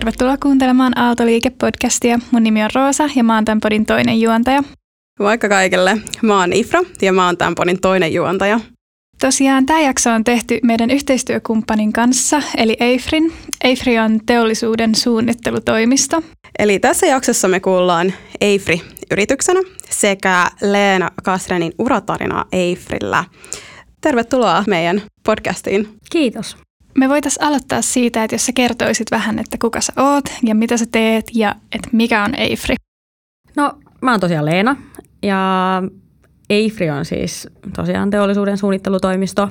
Tervetuloa kuuntelemaan Aaltoliike-podcastia. Mun nimi on Roosa ja mä oon tämän podin toinen juontaja. Moikka kaikille. Mä oon Ifra ja mä oon tämän podin toinen juontaja. Tosiaan tämä jakso on tehty meidän yhteistyökumppanin kanssa, eli Eifrin. Eifri on teollisuuden suunnittelutoimisto. Eli tässä jaksossa me kuullaan Eifri yrityksenä sekä Leena Kasrenin uratarinaa Eifrillä. Tervetuloa meidän podcastiin. Kiitos. Me voitaisiin aloittaa siitä, että jos sä kertoisit vähän, että kuka sä oot ja mitä sä teet ja että mikä on Eifri. No, mä oon tosiaan Leena ja Eifri on siis tosiaan teollisuuden suunnittelutoimisto,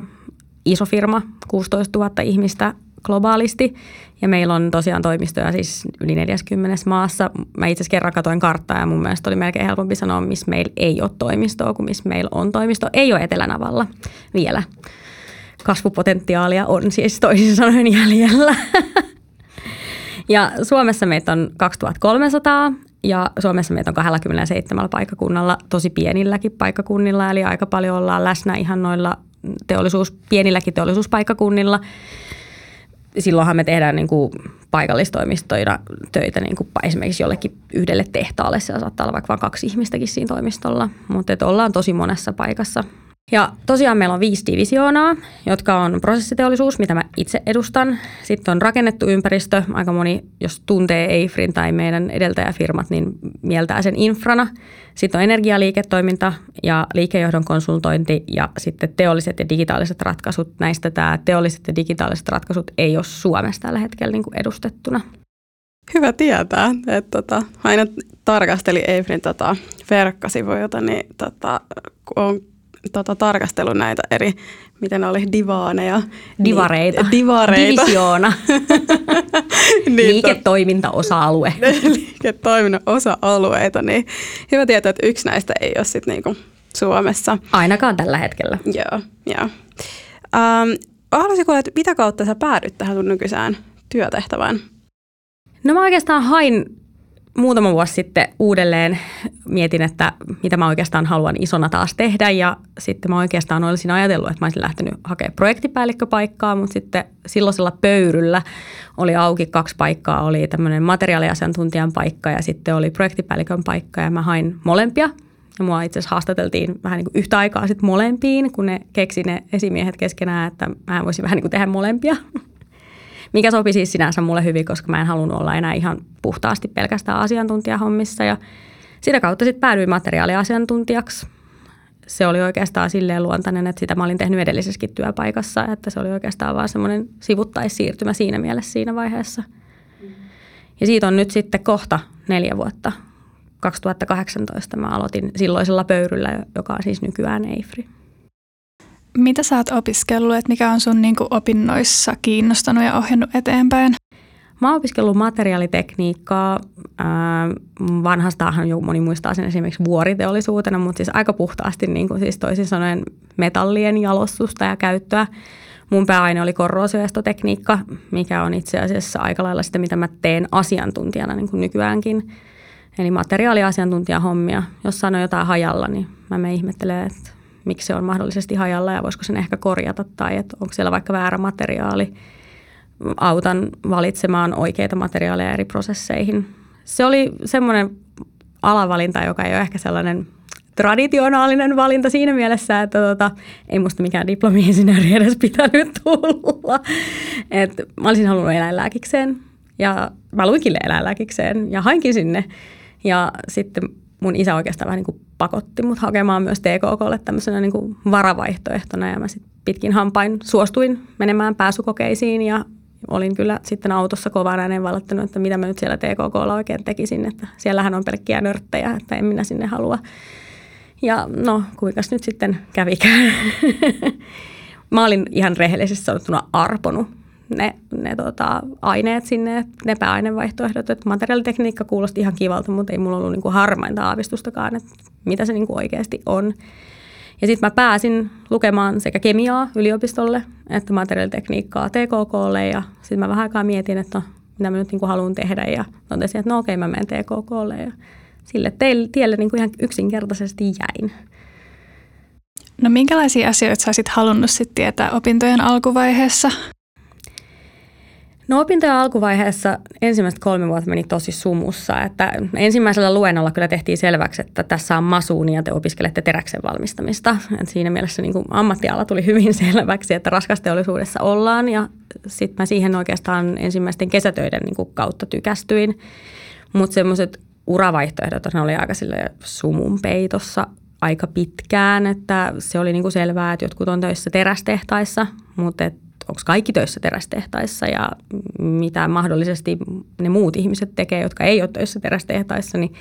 iso firma, 16 000 ihmistä globaalisti. Ja meillä on tosiaan toimistoja siis yli 40 maassa. Mä itse asiassa kerran katsoin karttaa ja mun mielestä oli melkein helpompi sanoa, missä meillä ei ole toimistoa kuin missä meillä on toimisto. Ei ole Etelänavalla vielä. Kasvupotentiaalia on siis toisin sanoen jäljellä. ja Suomessa meitä on 2300 ja Suomessa meitä on 27 paikkakunnalla, tosi pienilläkin paikkakunnilla, eli aika paljon ollaan läsnä ihan noilla teollisuus, pienilläkin teollisuuspaikkakunnilla. Silloinhan me tehdään niin kuin paikallistoimistoina töitä niin kuin esimerkiksi jollekin yhdelle tehtaalle. Siellä saattaa olla vaikka vain kaksi ihmistäkin siinä toimistolla, mutta ollaan tosi monessa paikassa – ja tosiaan meillä on viisi divisioonaa, jotka on prosessiteollisuus, mitä mä itse edustan. Sitten on rakennettu ympäristö. Aika moni, jos tuntee Eifrin tai meidän edeltäjäfirmat, niin mieltää sen infrana. Sitten on energialiiketoiminta ja liikejohdon konsultointi ja sitten teolliset ja digitaaliset ratkaisut. Näistä tämä teolliset ja digitaaliset ratkaisut ei ole Suomessa tällä hetkellä niin kuin edustettuna. Hyvä tietää, että tota, aina tarkasteli Eifrin tota, verkkosivuja, niin tota, on tota, tarkastellut näitä eri, miten ne oli, divaaneja. Divareita. Niin, divareita. Divisioona. niin, Liiketoiminta-osa-alue. Liiketoiminnan osa-alueita, niin hyvä tietää, että yksi näistä ei ole sitten niinku Suomessa. Ainakaan tällä hetkellä. Joo, joo. Um, haluaisin kuulla, että mitä kautta sä päädyt tähän sun nykyisään työtehtävään? No mä oikeastaan hain muutama vuosi sitten uudelleen mietin, että mitä mä oikeastaan haluan isona taas tehdä. Ja sitten mä oikeastaan olisin ajatellut, että mä olisin lähtenyt hakemaan projektipäällikköpaikkaa, mutta sitten silloisella pöyryllä oli auki kaksi paikkaa, oli tämmöinen materiaaliasiantuntijan paikka ja sitten oli projektipäällikön paikka ja mä hain molempia. Ja mua itse asiassa haastateltiin vähän niin kuin yhtä aikaa sitten molempiin, kun ne keksi ne esimiehet keskenään, että mä voisin vähän niin kuin tehdä molempia mikä sopi siis sinänsä mulle hyvin, koska mä en halunnut olla enää ihan puhtaasti pelkästään asiantuntijahommissa ja sitä kautta sitten päädyin materiaaliasiantuntijaksi. Se oli oikeastaan silleen luontainen, että sitä mä olin tehnyt edellisessäkin työpaikassa, että se oli oikeastaan vaan semmoinen sivuttaissiirtymä siinä mielessä siinä vaiheessa. Ja siitä on nyt sitten kohta neljä vuotta. 2018 mä aloitin silloisella pöyryllä, joka on siis nykyään Eifri. Mitä sä oot opiskellut, että mikä on sun niin kuin, opinnoissa kiinnostanut ja ohjannut eteenpäin? Mä oon opiskellut materiaalitekniikkaa. Vanhastahan jo moni muistaa sen esimerkiksi vuoriteollisuutena, mutta siis aika puhtaasti niin kuin siis toisin sanoen metallien jalostusta ja käyttöä. Mun pääaine oli korrosioestotekniikka, mikä on itse asiassa aika lailla sitä, mitä mä teen asiantuntijana niin kuin nykyäänkin. Eli materiaaliasiantuntijan hommia. Jos sanoo jotain hajalla, niin mä me ihmettelen, että miksi se on mahdollisesti hajalla ja voisiko sen ehkä korjata tai että onko siellä vaikka väärä materiaali. Autan valitsemaan oikeita materiaaleja eri prosesseihin. Se oli semmoinen alavalinta, joka ei ole ehkä sellainen traditionaalinen valinta siinä mielessä, että tota, ei musta mikään diplomi-insinööri edes pitänyt tulla. Et mä olisin halunnut eläinlääkikseen ja mä luinkin eläinlääkikseen ja hainkin sinne. Ja sitten mun isä oikeastaan vähän niin pakotti mut hakemaan myös TKKlle tämmöisenä niin kuin varavaihtoehtona ja mä sitten pitkin hampain suostuin menemään pääsykokeisiin ja olin kyllä sitten autossa kovaan ääneen valittanut, että mitä mä nyt siellä TKKlla oikein tekisin, että siellähän on pelkkiä nörttejä, että en minä sinne halua. Ja no, kuinka nyt sitten kävikään. mä olin ihan rehellisesti sanottuna arponut ne, ne tota, aineet sinne, ne pääainevaihtoehdot. Että materiaalitekniikka kuulosti ihan kivalta, mutta ei mulla ollut niinku harmainta aavistustakaan, että mitä se niinku oikeasti on. Ja sitten mä pääsin lukemaan sekä kemiaa yliopistolle että materiaalitekniikkaa TKKlle ja sitten mä vähän aikaa mietin, että mitä mä nyt niinku haluan tehdä ja totesin, että no okei, mä menen TKKlle ja sille teille, tielle niinku ihan yksinkertaisesti jäin. No minkälaisia asioita sä olisit halunnut sitten tietää opintojen alkuvaiheessa? No opintojen alkuvaiheessa ensimmäiset kolme vuotta meni tosi sumussa. Että ensimmäisellä luennolla kyllä tehtiin selväksi, että tässä on masuuni ja te opiskelette teräksen valmistamista. Et siinä mielessä niin ammattiala tuli hyvin selväksi, että raskasteollisuudessa ollaan ja sitten mä siihen oikeastaan ensimmäisten kesätöiden niin kautta tykästyin. Mutta semmoiset uravaihtoehdot ne oli aika sumun peitossa aika pitkään, että se oli niin kuin selvää, että jotkut on töissä terästehtaissa, mutta et onko kaikki töissä terästehtaissa ja mitä mahdollisesti ne muut ihmiset tekee, jotka ei ole töissä terästehtaissa, niin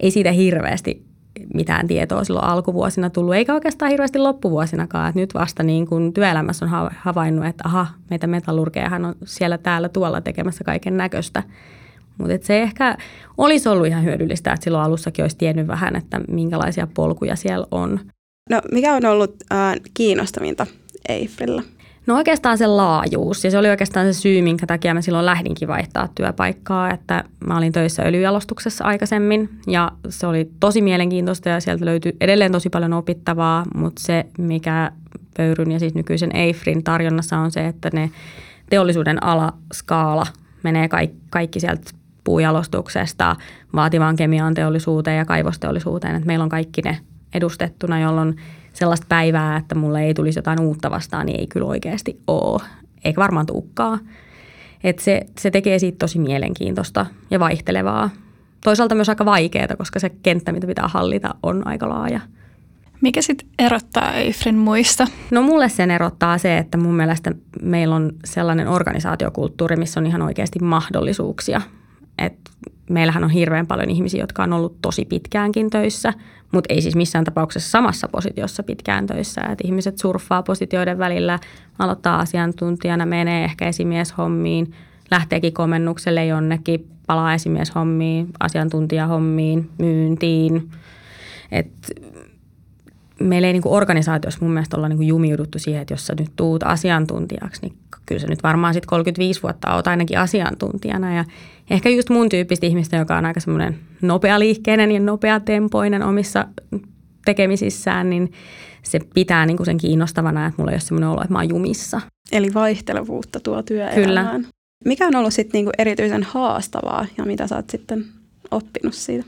ei siitä hirveästi mitään tietoa silloin alkuvuosina tullut, eikä oikeastaan hirveästi loppuvuosinakaan. Että nyt vasta niin kuin työelämässä on havainnut, että aha, meitä metallurgejahan on siellä täällä tuolla tekemässä kaiken näköistä. Mutta se ehkä olisi ollut ihan hyödyllistä, että silloin alussakin olisi tiennyt vähän, että minkälaisia polkuja siellä on. No mikä on ollut äh, kiinnostavinta Eiffrillä? No oikeastaan se laajuus ja se oli oikeastaan se syy, minkä takia mä silloin lähdinkin vaihtaa työpaikkaa, että mä olin töissä öljyjalostuksessa aikaisemmin ja se oli tosi mielenkiintoista ja sieltä löytyi edelleen tosi paljon opittavaa, mutta se mikä Pöyryn ja siis nykyisen Eifrin tarjonnassa on se, että ne teollisuuden alaskaala menee kaikki, kaikki sieltä puujalostuksesta vaativaan kemian teollisuuteen ja kaivosteollisuuteen, että meillä on kaikki ne edustettuna, jolloin sellaista päivää, että mulle ei tulisi jotain uutta vastaan, niin ei kyllä oikeasti ole. Eikä varmaan tukkaa. Et se, se tekee siitä tosi mielenkiintoista ja vaihtelevaa. Toisaalta myös aika vaikeaa, koska se kenttä, mitä pitää hallita, on aika laaja. Mikä sitten erottaa Eifrin muista? No mulle sen erottaa se, että mun mielestä meillä on sellainen organisaatiokulttuuri, missä on ihan oikeasti mahdollisuuksia. Et meillähän on hirveän paljon ihmisiä, jotka on ollut tosi pitkäänkin töissä, mutta ei siis missään tapauksessa samassa positiossa pitkään töissä. Et ihmiset surffaa positioiden välillä, aloittaa asiantuntijana, menee ehkä esimieshommiin, lähteekin komennukselle jonnekin, palaa esimieshommiin, asiantuntijahommiin, myyntiin. Et meillä ei niin kuin organisaatiossa mun mielestä olla niin kuin jumiuduttu siihen, että jos sä nyt tuut asiantuntijaksi, niin kyllä sä nyt varmaan sitten 35 vuotta oot ainakin asiantuntijana. Ja ehkä just mun tyyppistä ihmistä, joka on aika semmoinen nopealiikkeinen ja nopeatempoinen omissa tekemisissään, niin se pitää niin kuin sen kiinnostavana, että mulla ei ole semmoinen olo, että mä oon jumissa. Eli vaihtelevuutta tuo työelämään. Kyllä. Mikä on ollut sitten niinku erityisen haastavaa ja mitä sä oot sitten oppinut siitä?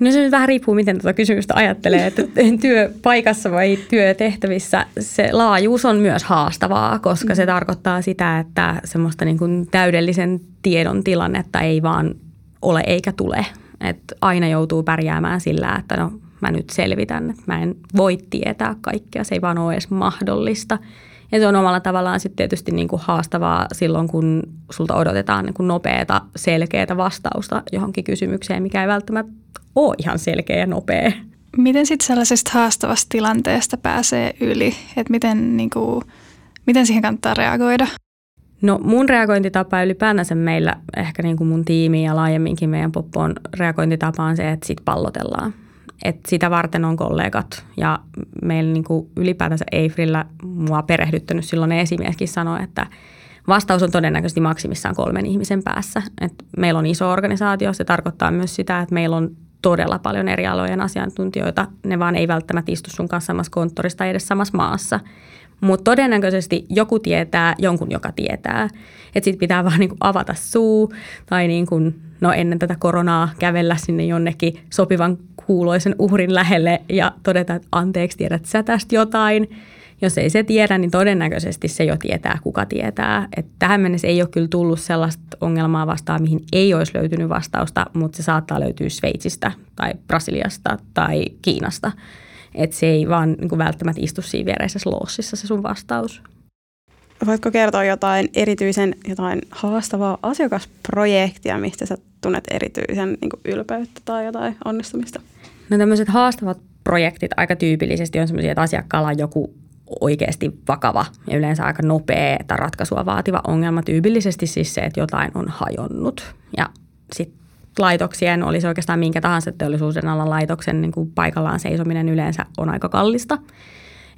No se nyt vähän riippuu, miten tuota kysymystä ajattelee, että työpaikassa vai työtehtävissä se laajuus on myös haastavaa, koska se mm. tarkoittaa sitä, että semmoista niin kuin täydellisen tiedon tilannetta ei vaan ole eikä tule. Että aina joutuu pärjäämään sillä, että no mä nyt selvitän, että mä en voi tietää kaikkea, se ei vaan ole edes mahdollista. Ja se on omalla tavallaan sitten tietysti niin kuin haastavaa silloin, kun sulta odotetaan niin kuin nopeata, selkeää vastausta johonkin kysymykseen, mikä ei välttämättä ole ihan selkeä ja nopea. Miten sitten sellaisesta haastavasta tilanteesta pääsee yli? Että miten, niin kuin, miten siihen kannattaa reagoida? No mun reagointitapa ylipäänsä meillä, ehkä niin kuin mun tiimi ja laajemminkin meidän poppoon reagointitapa on se, että sit pallotellaan. Et sitä varten on kollegat ja meillä niin kuin ylipäätänsä Eifrillä mua perehdyttänyt silloin esimieskin sanoi, että vastaus on todennäköisesti maksimissaan kolmen ihmisen päässä. Et meillä on iso organisaatio, se tarkoittaa myös sitä, että meillä on todella paljon eri alojen asiantuntijoita. Ne vaan ei välttämättä istu sun kanssa samassa konttorissa tai edes samassa maassa. Mutta todennäköisesti joku tietää jonkun, joka tietää. Että sitten pitää vaan niinku avata suu tai niinku, no ennen tätä koronaa kävellä sinne jonnekin sopivan kuuloisen uhrin lähelle ja todeta, että anteeksi, tiedät sä tästä jotain – jos ei se tiedä, niin todennäköisesti se jo tietää, kuka tietää. Et tähän mennessä ei ole kyllä tullut sellaista ongelmaa vastaan, mihin ei olisi löytynyt vastausta, mutta se saattaa löytyä Sveitsistä tai Brasiliasta tai Kiinasta. Että se ei vaan niin välttämättä istu siinä viereisessä loossissa se sun vastaus. Voitko kertoa jotain erityisen jotain haastavaa asiakasprojektia, mistä sä tunnet erityisen niin ylpeyttä tai jotain onnistumista? No tämmöiset haastavat projektit aika tyypillisesti on sellaisia, että asiakkaalla on joku oikeasti vakava ja yleensä aika nopea tai ratkaisua vaativa ongelma. Tyypillisesti siis se, että jotain on hajonnut ja sitten laitoksien, olisi oikeastaan minkä tahansa teollisuuden alan laitoksen niin kuin paikallaan seisominen yleensä on aika kallista.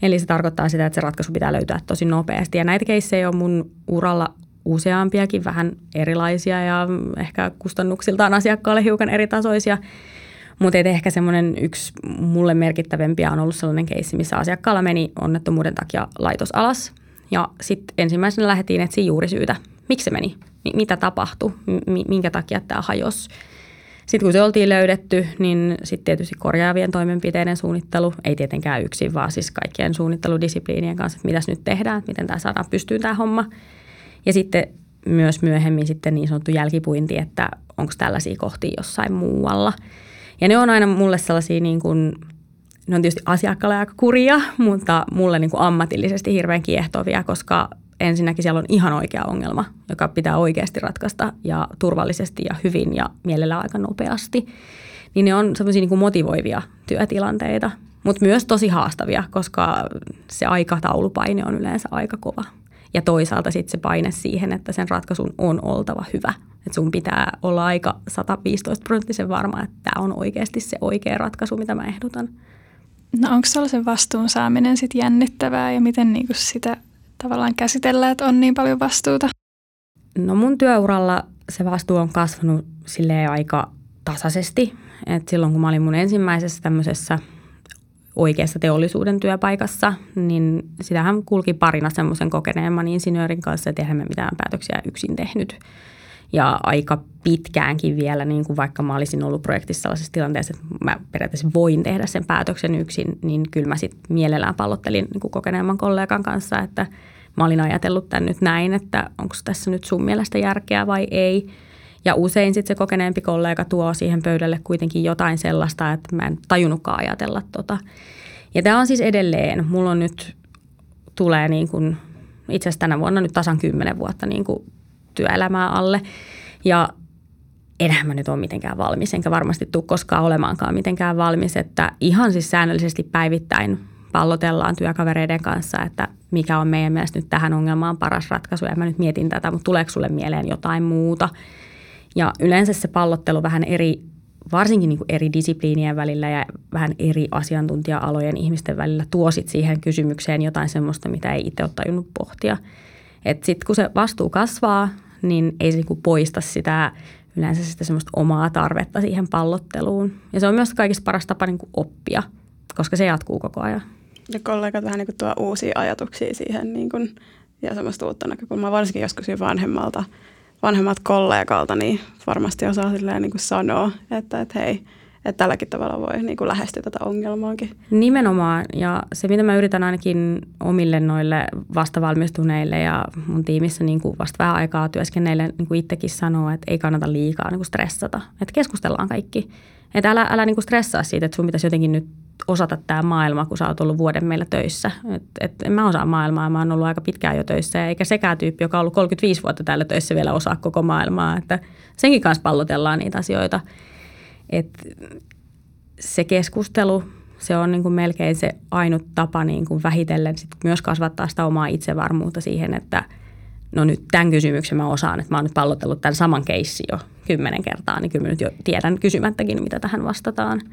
Eli se tarkoittaa sitä, että se ratkaisu pitää löytää tosi nopeasti. Ja näitä keissejä on mun uralla useampiakin, vähän erilaisia ja ehkä kustannuksiltaan asiakkaalle hiukan eri tasoisia. Mutta ehkä semmoinen yksi mulle merkittävempiä on ollut sellainen keissi, missä asiakkaalla meni onnettomuuden takia laitos alas. Ja sitten ensimmäisenä lähdettiin etsiä juurisyytä. Miksi se meni? mitä tapahtui, minkä takia tämä hajosi. Sitten kun se oltiin löydetty, niin sitten tietysti korjaavien toimenpiteiden suunnittelu, ei tietenkään yksin, vaan siis kaikkien suunnitteludisipliinien kanssa, että mitäs nyt tehdään, miten tämä saadaan pystyyn tämä homma. Ja sitten myös myöhemmin sitten niin sanottu jälkipuinti, että onko tällaisia kohtia jossain muualla. Ja ne on aina mulle sellaisia niin kuin, ne on tietysti asiakkaalle aika kurja, mutta mulle niin kuin ammatillisesti hirveän kiehtovia, koska ensinnäkin siellä on ihan oikea ongelma, joka pitää oikeasti ratkaista ja turvallisesti ja hyvin ja mielellään aika nopeasti. Niin ne on semmoisia niin motivoivia työtilanteita, mutta myös tosi haastavia, koska se aikataulupaine on yleensä aika kova. Ja toisaalta sitten se paine siihen, että sen ratkaisun on oltava hyvä. Että sun pitää olla aika 115 prosenttisen varma, että tämä on oikeasti se oikea ratkaisu, mitä mä ehdotan. No onko sellaisen vastuun saaminen sitten jännittävää ja miten niinku sitä tavallaan käsitellä, että on niin paljon vastuuta? No mun työuralla se vastuu on kasvanut sille aika tasaisesti. Et silloin kun mä olin mun ensimmäisessä tämmöisessä oikeassa teollisuuden työpaikassa, niin sitähän kulki parina semmoisen kokeneemman insinöörin kanssa, että eihän me mitään päätöksiä yksin tehnyt. Ja aika pitkäänkin vielä, niin kuin vaikka mä olisin ollut projektissa sellaisessa tilanteessa, että mä periaatteessa voin tehdä sen päätöksen yksin, niin kyllä mä sitten mielellään pallottelin niin kuin kokeneemman kollegan kanssa, että mä olin ajatellut tämän nyt näin, että onko tässä nyt sun mielestä järkeä vai ei. Ja usein sitten se kokeneempi kollega tuo siihen pöydälle kuitenkin jotain sellaista, että mä en tajunnutkaan ajatella tota. Ja tämä on siis edelleen, mulla on nyt, tulee niin kuin, itse asiassa tänä vuonna nyt tasan kymmenen vuotta niin kuin työelämää alle. Ja enhän mä nyt ole mitenkään valmis, enkä varmasti tule koskaan olemaankaan mitenkään valmis, että ihan siis säännöllisesti päivittäin pallotellaan työkavereiden kanssa, että mikä on meidän mielestä nyt tähän ongelmaan paras ratkaisu. Ja mä nyt mietin tätä, mutta tuleeko sulle mieleen jotain muuta? Ja yleensä se pallottelu vähän eri, varsinkin niin kuin eri disipliinien välillä ja vähän eri asiantuntija-alojen ihmisten välillä tuo sit siihen kysymykseen jotain semmoista, mitä ei itse ole tajunnut pohtia. Sitten kun se vastuu kasvaa, niin ei se niin kuin poista sitä yleensä sitä semmoista omaa tarvetta siihen pallotteluun. Ja se on myös kaikista paras tapa niin kuin oppia, koska se jatkuu koko ajan. Ja kollegat vähän niin kuin tuo uusia ajatuksia siihen niin kuin, ja semmoista uutta näkökulmaa, varsinkin joskus vanhemmalta, vanhemmat kollegalta, niin varmasti osaa silleen niin kuin sanoa, että, että hei, että tälläkin tavalla voi niin kuin lähestyä tätä ongelmaakin. Nimenomaan, ja se mitä mä yritän ainakin omille noille vastavalmistuneille ja mun tiimissä niin kuin vasta vähän aikaa työskennelle niin kuin itsekin sanoa, että ei kannata liikaa niin kuin stressata, että keskustellaan kaikki. Että älä, älä niin kuin stressaa siitä, että sun pitäisi jotenkin nyt osata tämä maailma, kun sä oot ollut vuoden meillä töissä. Et, et en mä osaa maailmaa, mä oon ollut aika pitkään jo töissä, eikä sekään tyyppi, joka on ollut 35 vuotta täällä töissä vielä osaa koko maailmaa. Että senkin kanssa pallotellaan niitä asioita. Et se keskustelu, se on niin kuin melkein se ainut tapa niin kuin vähitellen sit myös kasvattaa sitä omaa itsevarmuutta siihen, että no nyt tämän kysymyksen mä osaan, että mä oon nyt pallotellut tämän saman keissin jo kymmenen kertaa, niin kyllä mä nyt jo tiedän kysymättäkin, mitä tähän vastataan –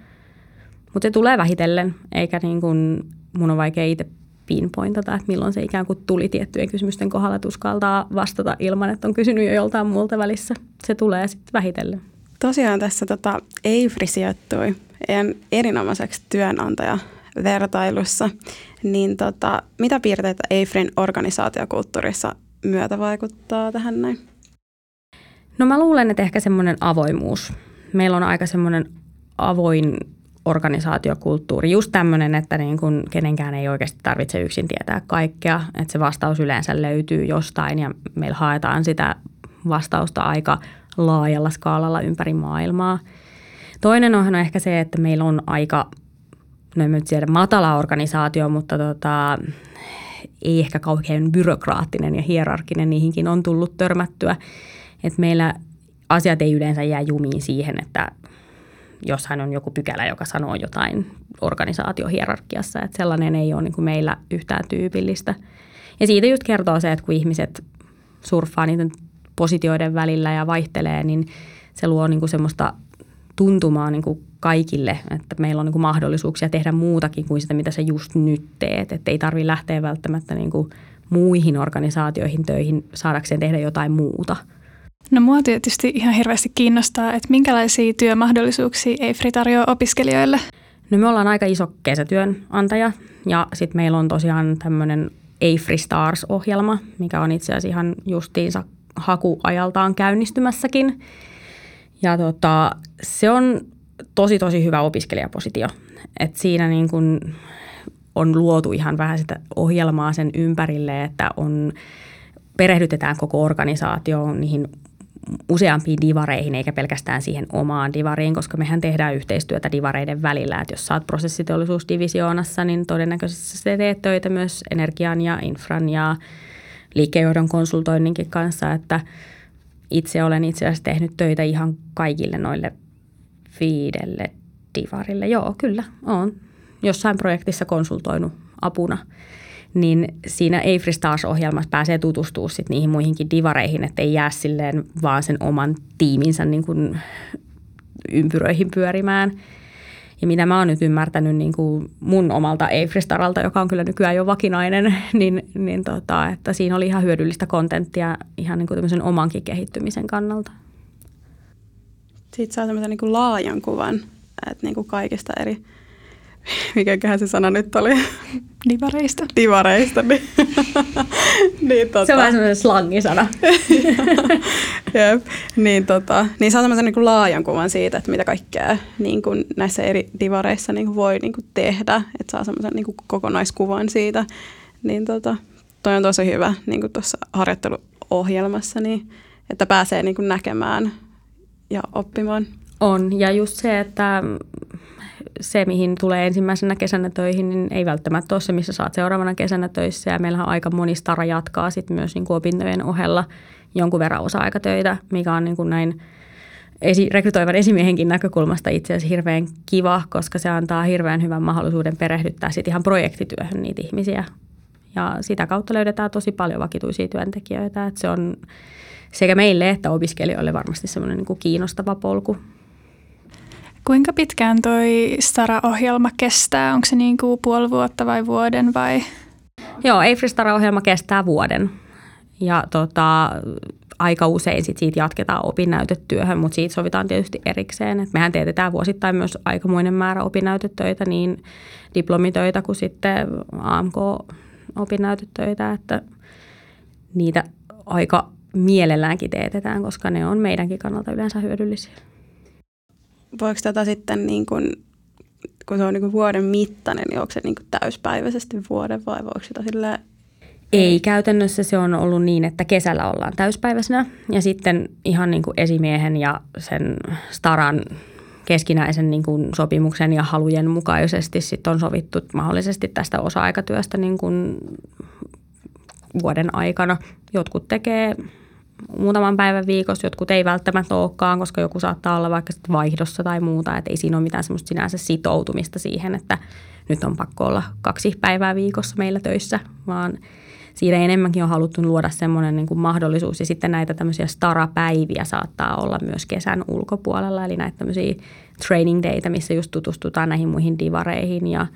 mutta se tulee vähitellen, eikä niin kuin mun on vaikea itse pinpointata, että milloin se ikään kuin tuli tiettyjen kysymysten kohdalla, että uskaltaa vastata ilman, että on kysynyt jo joltain muulta välissä. Se tulee sitten vähitellen. Tosiaan tässä tota, Eifri sijoittui erinomaiseksi työnantajavertailussa, niin tota, mitä piirteitä Eifrin organisaatiokulttuurissa myötä vaikuttaa tähän näin? No mä luulen, että ehkä semmoinen avoimuus. Meillä on aika semmoinen avoin organisaatiokulttuuri. Just tämmöinen, että niin kun kenenkään ei oikeasti tarvitse yksin tietää kaikkea, että se vastaus yleensä löytyy jostain ja meillä haetaan sitä vastausta aika laajalla skaalalla ympäri maailmaa. Toinen on ehkä se, että meillä on aika, no en tiedä, matala organisaatio, mutta tota, ei ehkä kauhean byrokraattinen ja hierarkinen, niihinkin on tullut törmättyä. Että meillä asiat ei yleensä jää jumiin siihen, että jossain on joku pykälä, joka sanoo jotain organisaatiohierarkiassa, että sellainen ei ole niin kuin meillä yhtään tyypillistä. Ja siitä just kertoo se, että kun ihmiset surffaa niiden positioiden välillä ja vaihtelee, niin se luo niin kuin semmoista tuntumaa niin kuin kaikille, että meillä on niin kuin mahdollisuuksia tehdä muutakin kuin sitä, mitä sä just nyt teet. Että ei tarvitse lähteä välttämättä niin kuin muihin organisaatioihin töihin saadakseen tehdä jotain muuta – No mua tietysti ihan hirveästi kiinnostaa, että minkälaisia työmahdollisuuksia EIFRI tarjoaa opiskelijoille? No me ollaan aika iso kesätyönantaja ja sitten meillä on tosiaan tämmöinen EIFRI Stars-ohjelma, mikä on itse asiassa ihan justiinsa hakuajaltaan käynnistymässäkin. Ja tota, se on tosi tosi hyvä opiskelijapositio. Et siinä niin kun on luotu ihan vähän sitä ohjelmaa sen ympärille, että on, perehdytetään koko organisaatioon niihin useampiin divareihin eikä pelkästään siihen omaan divariin, koska mehän tehdään yhteistyötä divareiden välillä. Että jos saat prosessiteollisuusdivisioonassa, niin todennäköisesti sä teet töitä myös energian ja infran ja liikkeenjohdon konsultoinninkin kanssa, että itse olen itse asiassa tehnyt töitä ihan kaikille noille viidelle divarille. Joo, kyllä, olen jossain projektissa konsultoinut apuna – niin siinä Avery Stars-ohjelmassa pääsee tutustumaan sit niihin muihinkin divareihin, että ei jää silleen vaan sen oman tiiminsä niin kuin ympyröihin pyörimään. Ja mitä mä oon nyt ymmärtänyt niin kuin mun omalta Avery Staralta, joka on kyllä nykyään jo vakinainen, niin, niin tota, että siinä oli ihan hyödyllistä kontenttia ihan niin kuin omankin kehittymisen kannalta. Siitä saa semmoisen niin laajan kuvan, että niin kuin kaikista eri – mikäköhän se sana nyt oli? Divareista. Divareista, niin. niin tota. Se on vähän semmoinen slangisana. Jep. Niin, tota, niin saa semmoisen niin laajan kuvan siitä, että mitä kaikkea niin kuin näissä eri divareissa niin kuin voi niin kuin tehdä, että saa semmoisen niin kuin kokonaiskuvan siitä. Niin tota, toi on tosi hyvä niin kuin tuossa harjoitteluohjelmassa, niin, että pääsee niin kuin näkemään ja oppimaan. On, ja just se, että se, mihin tulee ensimmäisenä kesänä töihin, niin ei välttämättä ole se, missä saat seuraavana kesänä töissä. Ja meillähän aika moni stara jatkaa sit myös niin kuin opintojen ohella jonkun verran osa-aikatöitä, mikä on niin kuin näin esi- rekrytoivan esimiehenkin näkökulmasta itse asiassa hirveän kiva, koska se antaa hirveän hyvän mahdollisuuden perehdyttää sit ihan projektityöhön niitä ihmisiä. Ja sitä kautta löydetään tosi paljon vakituisia työntekijöitä, että se on sekä meille että opiskelijoille varmasti semmoinen niin kuin kiinnostava polku Kuinka pitkään toi Stara-ohjelma kestää? Onko se niin kuin puoli vuotta vai vuoden vai? Joo, Avery Stara-ohjelma kestää vuoden. Ja tota, aika usein sit siitä jatketaan opinnäytetyöhön, mutta siitä sovitaan tietysti erikseen. Et mehän teetetään vuosittain myös aikamoinen määrä opinnäytetöitä, niin diplomitöitä kuin sitten AMK-opinnäytetöitä, että niitä aika mielelläänkin teetetään, koska ne on meidänkin kannalta yleensä hyödyllisiä voiko tätä sitten, niin kuin, kun se on niin kuin vuoden mittainen, niin onko se niin kuin täyspäiväisesti vuoden vai voiko sitä sillä ei, käytännössä se on ollut niin, että kesällä ollaan täyspäiväisenä ja sitten ihan niin kuin esimiehen ja sen staran keskinäisen niin kuin sopimuksen ja halujen mukaisesti sitten on sovittu mahdollisesti tästä osa-aikatyöstä niin kuin vuoden aikana. Jotkut tekee muutaman päivän viikossa, jotkut ei välttämättä olekaan, koska joku saattaa olla vaikka sitten vaihdossa tai muuta, että ei siinä ole mitään semmoista sinänsä sitoutumista siihen, että nyt on pakko olla kaksi päivää viikossa meillä töissä, vaan siinä enemmänkin on haluttu luoda semmoinen niin kuin mahdollisuus ja sitten näitä tämmöisiä starapäiviä saattaa olla myös kesän ulkopuolella, eli näitä tämmöisiä training dayta, missä just tutustutaan näihin muihin divareihin ja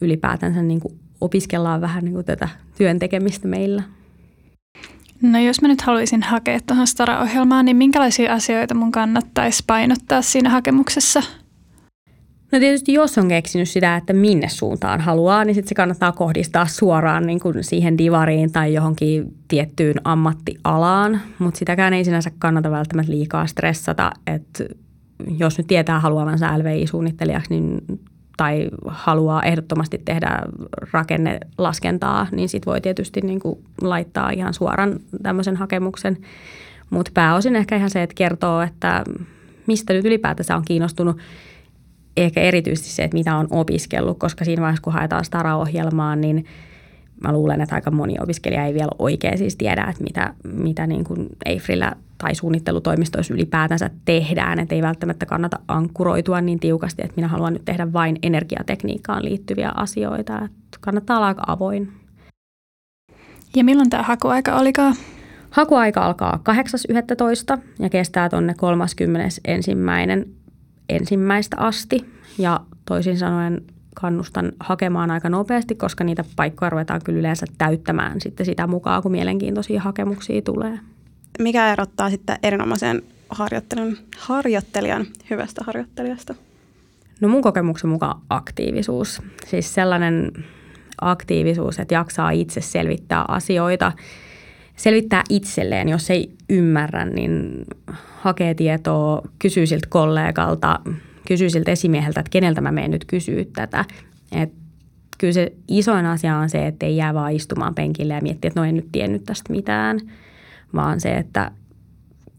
ylipäätänsä niin kuin opiskellaan vähän niin kuin tätä työn tekemistä meillä. No jos mä nyt haluaisin hakea tuohon Stara-ohjelmaan, niin minkälaisia asioita mun kannattaisi painottaa siinä hakemuksessa? No tietysti jos on keksinyt sitä, että minne suuntaan haluaa, niin sitten se kannattaa kohdistaa suoraan niin kuin siihen divariin tai johonkin tiettyyn ammattialaan. Mutta sitäkään ei sinänsä kannata välttämättä liikaa stressata, että jos nyt tietää haluavansa LVI-suunnittelijaksi, niin tai haluaa ehdottomasti tehdä rakennelaskentaa, niin sit voi tietysti niin kuin laittaa ihan suoran tämmöisen hakemuksen. Mutta pääosin ehkä ihan se, että kertoo, että mistä nyt ylipäätänsä on kiinnostunut. Ehkä erityisesti se, että mitä on opiskellut, koska siinä vaiheessa, kun haetaan STARA-ohjelmaan, niin – mä luulen, että aika moni opiskelija ei vielä oikein siis tiedä, että mitä, mitä niin kuin Eifrillä tai suunnittelutoimistoissa ylipäätänsä tehdään. Että ei välttämättä kannata ankkuroitua niin tiukasti, että minä haluan nyt tehdä vain energiatekniikkaan liittyviä asioita. Että kannattaa olla aika avoin. Ja milloin tämä hakuaika olikaan? Hakuaika alkaa 8.11. ja kestää tuonne 31. ensimmäistä asti. Ja toisin sanoen kannustan hakemaan aika nopeasti, koska niitä paikkoja ruvetaan kyllä yleensä täyttämään sitten sitä mukaan, kun mielenkiintoisia hakemuksia tulee. Mikä erottaa sitten erinomaisen harjoittelun, harjoittelijan hyvästä harjoittelijasta? No mun kokemuksen mukaan aktiivisuus. Siis sellainen aktiivisuus, että jaksaa itse selvittää asioita. selvittää itselleen, jos ei ymmärrä, niin hakee tietoa, kysyy siltä kollegalta, kysyy siltä esimieheltä, että keneltä mä menen nyt kysyä tätä. Et kyllä se isoin asia on se, että ei jää vaan istumaan penkille ja miettiä, että no en nyt tiennyt tästä mitään, vaan se, että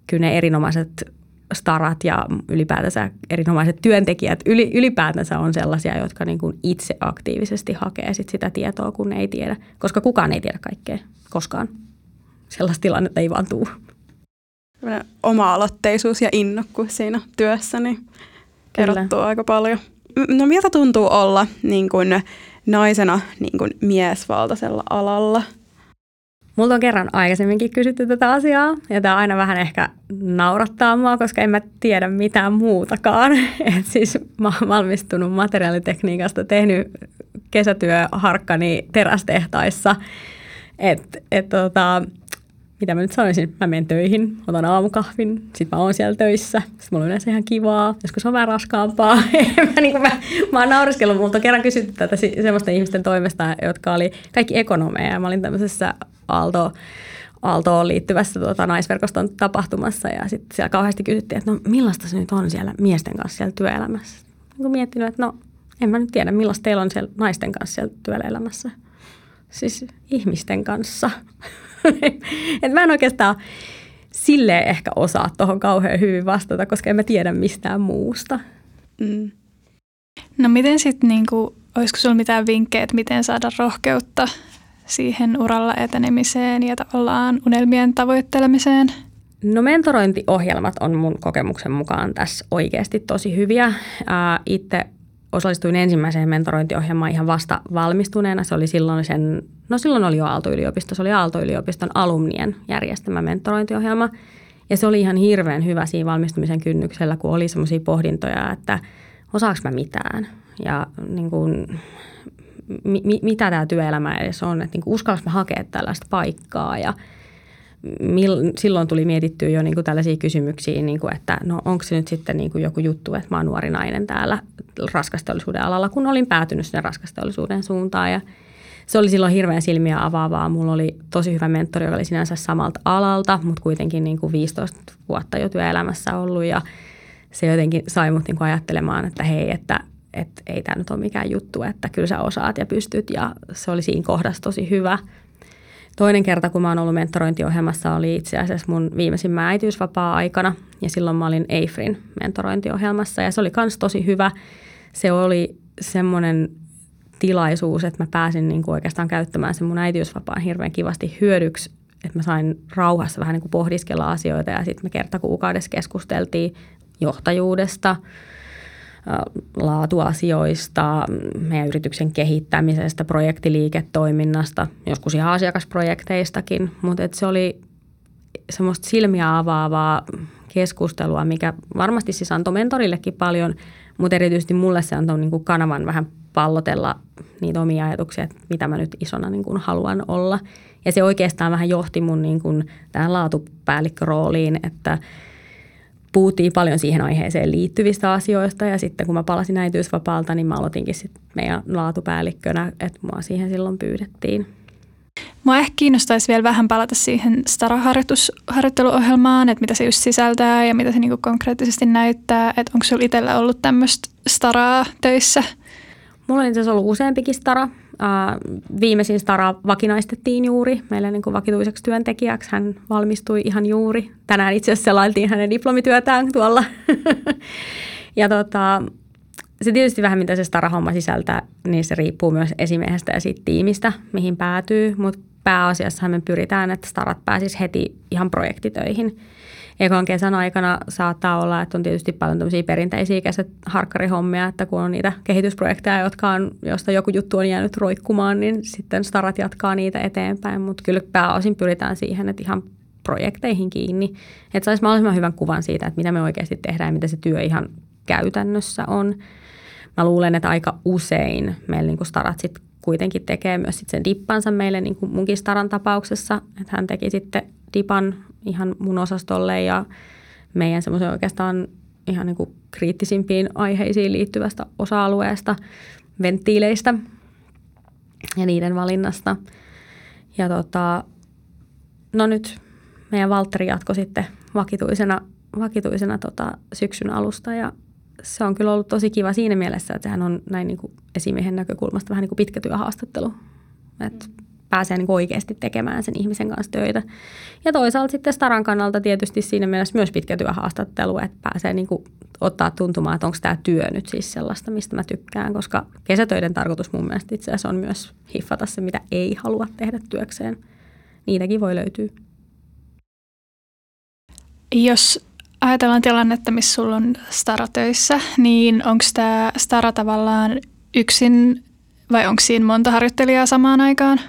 kyllä ne erinomaiset starat ja ylipäätänsä erinomaiset työntekijät yli, ylipäätänsä on sellaisia, jotka niin kuin itse aktiivisesti hakee sit sitä tietoa, kun ei tiedä. Koska kukaan ei tiedä kaikkea koskaan. Sellaista tilannetta ei vaan tule. Oma-aloitteisuus ja innokkuus siinä työssä, niin kerrottuu aika paljon. No miltä tuntuu olla niin kuin naisena niin kuin miesvaltaisella alalla? Multa on kerran aikaisemminkin kysytty tätä asiaa, ja tämä aina vähän ehkä naurattaa mua, koska en mä tiedä mitään muutakaan. Et siis mä oon valmistunut materiaalitekniikasta, tehnyt kesätyöharkkani terästehtaissa. Et, et tota, mitä mä nyt sanoisin, mä menen töihin, otan aamukahvin, sit mä oon siellä töissä, sit mulla on yleensä ihan kivaa, joskus on vähän raskaampaa. mä, niin mä, mä oon nauriskellut, multa on kerran kysytty tätä semmoisten ihmisten toimesta, jotka oli kaikki ekonomeja, ja mä olin tämmöisessä Aalto, Aaltoon liittyvässä tuota, naisverkoston tapahtumassa, ja sitten siellä kauheasti kysyttiin, että no millaista se nyt on siellä miesten kanssa siellä työelämässä. Niin miettinyt, että no en mä nyt tiedä, millaista teillä on siellä naisten kanssa siellä työelämässä. Siis ihmisten kanssa. Et mä en oikeastaan sille ehkä osaa tuohon kauhean hyvin vastata, koska en mä tiedä mistään muusta. Mm. No miten sitten, niinku, olisiko sinulla mitään vinkkejä, että miten saada rohkeutta siihen uralla etenemiseen ja tavallaan unelmien tavoittelemiseen? No mentorointiohjelmat on mun kokemuksen mukaan tässä oikeasti tosi hyviä. itse osallistuin ensimmäiseen mentorointiohjelmaan ihan vasta valmistuneena. Se oli silloin sen, no silloin oli jo Aalto-yliopisto, se oli Aalto-yliopiston alumnien järjestämä mentorointiohjelma. Ja se oli ihan hirveän hyvä siinä valmistumisen kynnyksellä, kun oli semmoisia pohdintoja, että osaako mä mitään? Ja niin kuin, mi, mitä tämä työelämä edes on, että niin uskallanko mä hakea tällaista paikkaa? Ja – mil, silloin tuli mietittyä jo niin kuin tällaisia kysymyksiä, niin kuin, että no onko se nyt sitten niin kuin joku juttu, että mä oon nuori nainen täällä raskasteollisuuden alalla, kun olin päätynyt sinne raskasteollisuuden suuntaan. Ja se oli silloin hirveän silmiä avaavaa. Mulla oli tosi hyvä mentori, joka oli sinänsä samalta alalta, mutta kuitenkin niin kuin 15 vuotta jo työelämässä ollut ja se jotenkin sai mut niin kuin ajattelemaan, että hei, että, että ei tämä nyt ole mikään juttu, että kyllä sä osaat ja pystyt ja se oli siinä kohdassa tosi hyvä – Toinen kerta, kun mä oon ollut mentorointiohjelmassa, oli itse asiassa mun viimeisimmän äitiysvapaa-aikana. Ja silloin mä olin EIFRin mentorointiohjelmassa ja se oli myös tosi hyvä. Se oli semmoinen tilaisuus, että mä pääsin niin kuin oikeastaan käyttämään sen mun äitiysvapaan hirveän kivasti hyödyksi, että mä sain rauhassa vähän niin kuin pohdiskella asioita ja sitten me kerta kuukaudessa keskusteltiin johtajuudesta – laatuasioista, meidän yrityksen kehittämisestä, projektiliiketoiminnasta, joskus ihan asiakasprojekteistakin, mutta se oli semmoista silmiä avaavaa keskustelua, mikä varmasti siis antoi mentorillekin paljon, mutta erityisesti mulle se antoi niin kuin kanavan vähän pallotella niitä omia ajatuksia, että mitä mä nyt isona niin kuin haluan olla. Ja se oikeastaan vähän johti mun niin kuin tähän laatupäällikkörooliin, että – puhuttiin paljon siihen aiheeseen liittyvistä asioista ja sitten kun mä palasin äitiysvapaalta, niin mä aloitinkin sitten meidän laatupäällikkönä, että mua siihen silloin pyydettiin. Mua ehkä kiinnostaisi vielä vähän palata siihen Stara-harjoitteluohjelmaan, että mitä se just sisältää ja mitä se niinku konkreettisesti näyttää. Että onko sinulla itsellä ollut tämmöistä Staraa töissä? Mulla on itse asiassa ollut useampikin Stara. Uh, viimeisin Stara vakinaistettiin juuri meille niin kuin vakituiseksi työntekijäksi. Hän valmistui ihan juuri. Tänään itse asiassa selailtiin hänen diplomityötään tuolla. ja tota, se tietysti vähän mitä se Stara-homma sisältää, niin se riippuu myös esimiehestä ja siitä tiimistä, mihin päätyy. Mutta pääasiassa me pyritään, että Starat pääsisi heti ihan projektitöihin – ekan kesän aikana saattaa olla, että on tietysti paljon tämmöisiä perinteisiä kesät harkkarihommia, että kun on niitä kehitysprojekteja, jotka on, josta joku juttu on jäänyt roikkumaan, niin sitten starat jatkaa niitä eteenpäin, mutta kyllä pääosin pyritään siihen, että ihan projekteihin kiinni, että saisi mahdollisimman hyvän kuvan siitä, että mitä me oikeasti tehdään ja mitä se työ ihan käytännössä on. Mä luulen, että aika usein meillä niin starat sitten kuitenkin tekee myös sit sen dippansa meille, niin kuin munkin staran tapauksessa, että hän teki sitten dipan ihan mun osastolle ja meidän semmoisen oikeastaan ihan niin kuin kriittisimpiin aiheisiin liittyvästä osa-alueesta, venttiileistä ja niiden valinnasta. Ja tota, no nyt meidän Valtteri jatkoi sitten vakituisena, vakituisena tota, syksyn alusta ja se on kyllä ollut tosi kiva siinä mielessä, että sehän on näin niin kuin esimiehen näkökulmasta vähän niin kuin pitkä työhaastattelu. Että pääsee niin oikeasti tekemään sen ihmisen kanssa töitä. Ja toisaalta sitten Staran kannalta tietysti siinä mielessä myös pitkä työhaastattelu, että pääsee niin kuin ottaa tuntumaan, että onko tämä työ nyt siis sellaista, mistä mä tykkään, koska kesätöiden tarkoitus mun mielestä itse asiassa on myös hiffata se, mitä ei halua tehdä työkseen. Niitäkin voi löytyä. Jos ajatellaan tilannetta, missä sulla on Stara töissä, niin onko tämä Stara tavallaan yksin vai onko siinä monta harjoittelijaa samaan aikaan?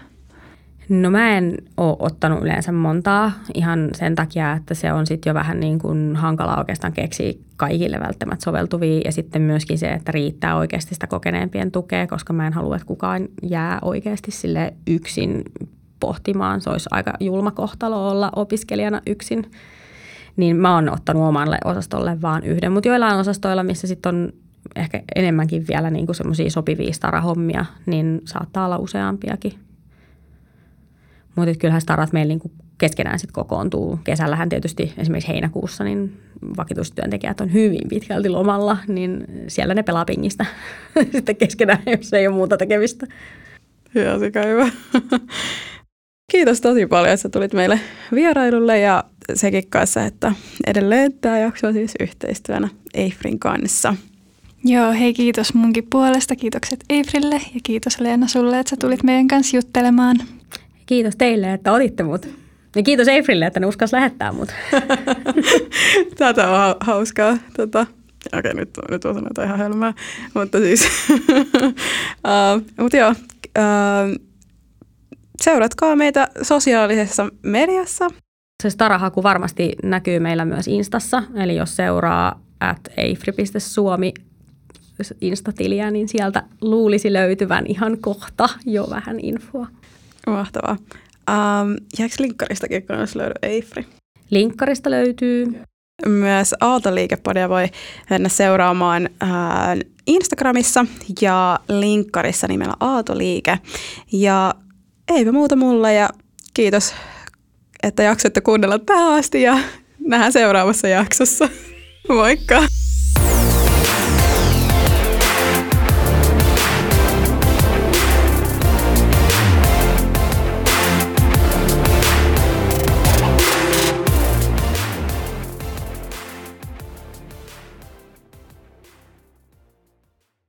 No mä en ole ottanut yleensä montaa ihan sen takia, että se on sitten jo vähän niin kuin hankalaa oikeastaan keksiä kaikille välttämättä soveltuvia ja sitten myöskin se, että riittää oikeasti sitä kokeneempien tukea, koska mä en halua, että kukaan jää oikeasti sille yksin pohtimaan. Se olisi aika julma kohtalo olla opiskelijana yksin. Niin mä oon ottanut omalle osastolle vaan yhden, mutta joillain osastoilla, missä sitten on ehkä enemmänkin vielä niin kuin semmoisia sopivia starahommia, niin saattaa olla useampiakin. Mutta kyllähän starat meillä niinku keskenään sit kokoontuu. Kesällähän tietysti esimerkiksi heinäkuussa niin vakituistyöntekijät on hyvin pitkälti lomalla, niin siellä ne pelaa pingistä sitten keskenään, jos ei ole muuta tekemistä. Hyvä, hyvä. Kiitos tosi paljon, että tulit meille vierailulle ja sekin kanssa, että edelleen tämä jakso on siis yhteistyönä Eifrin kanssa. Joo, hei kiitos munkin puolesta. Kiitokset Eifrille ja kiitos Leena sulle, että sä tulit meidän kanssa juttelemaan. Kiitos teille, että otitte mut. Ja kiitos Eifrille, että ne uskas lähettää mut. Tätä on hauskaa. Tota, okei, nyt, nyt on sanoa ihan helmää. Mutta siis, uh, mutta joo, uh, seuratkaa meitä sosiaalisessa mediassa. Se starahaku varmasti näkyy meillä myös Instassa, eli jos seuraa at eifri.suomi Instatiliä, niin sieltä luulisi löytyvän ihan kohta jo vähän infoa. Mahtavaa. Um, jääkö linkkaristakin kanssa löydy Eifri? Linkkarista löytyy. Myös Aaltoliikepodia voi mennä seuraamaan äh, Instagramissa ja linkkarissa nimellä Aaltoliike. Ja eipä muuta mulla ja kiitos, että jaksoitte kuunnella tähän asti ja nähdään seuraavassa jaksossa. Moikka!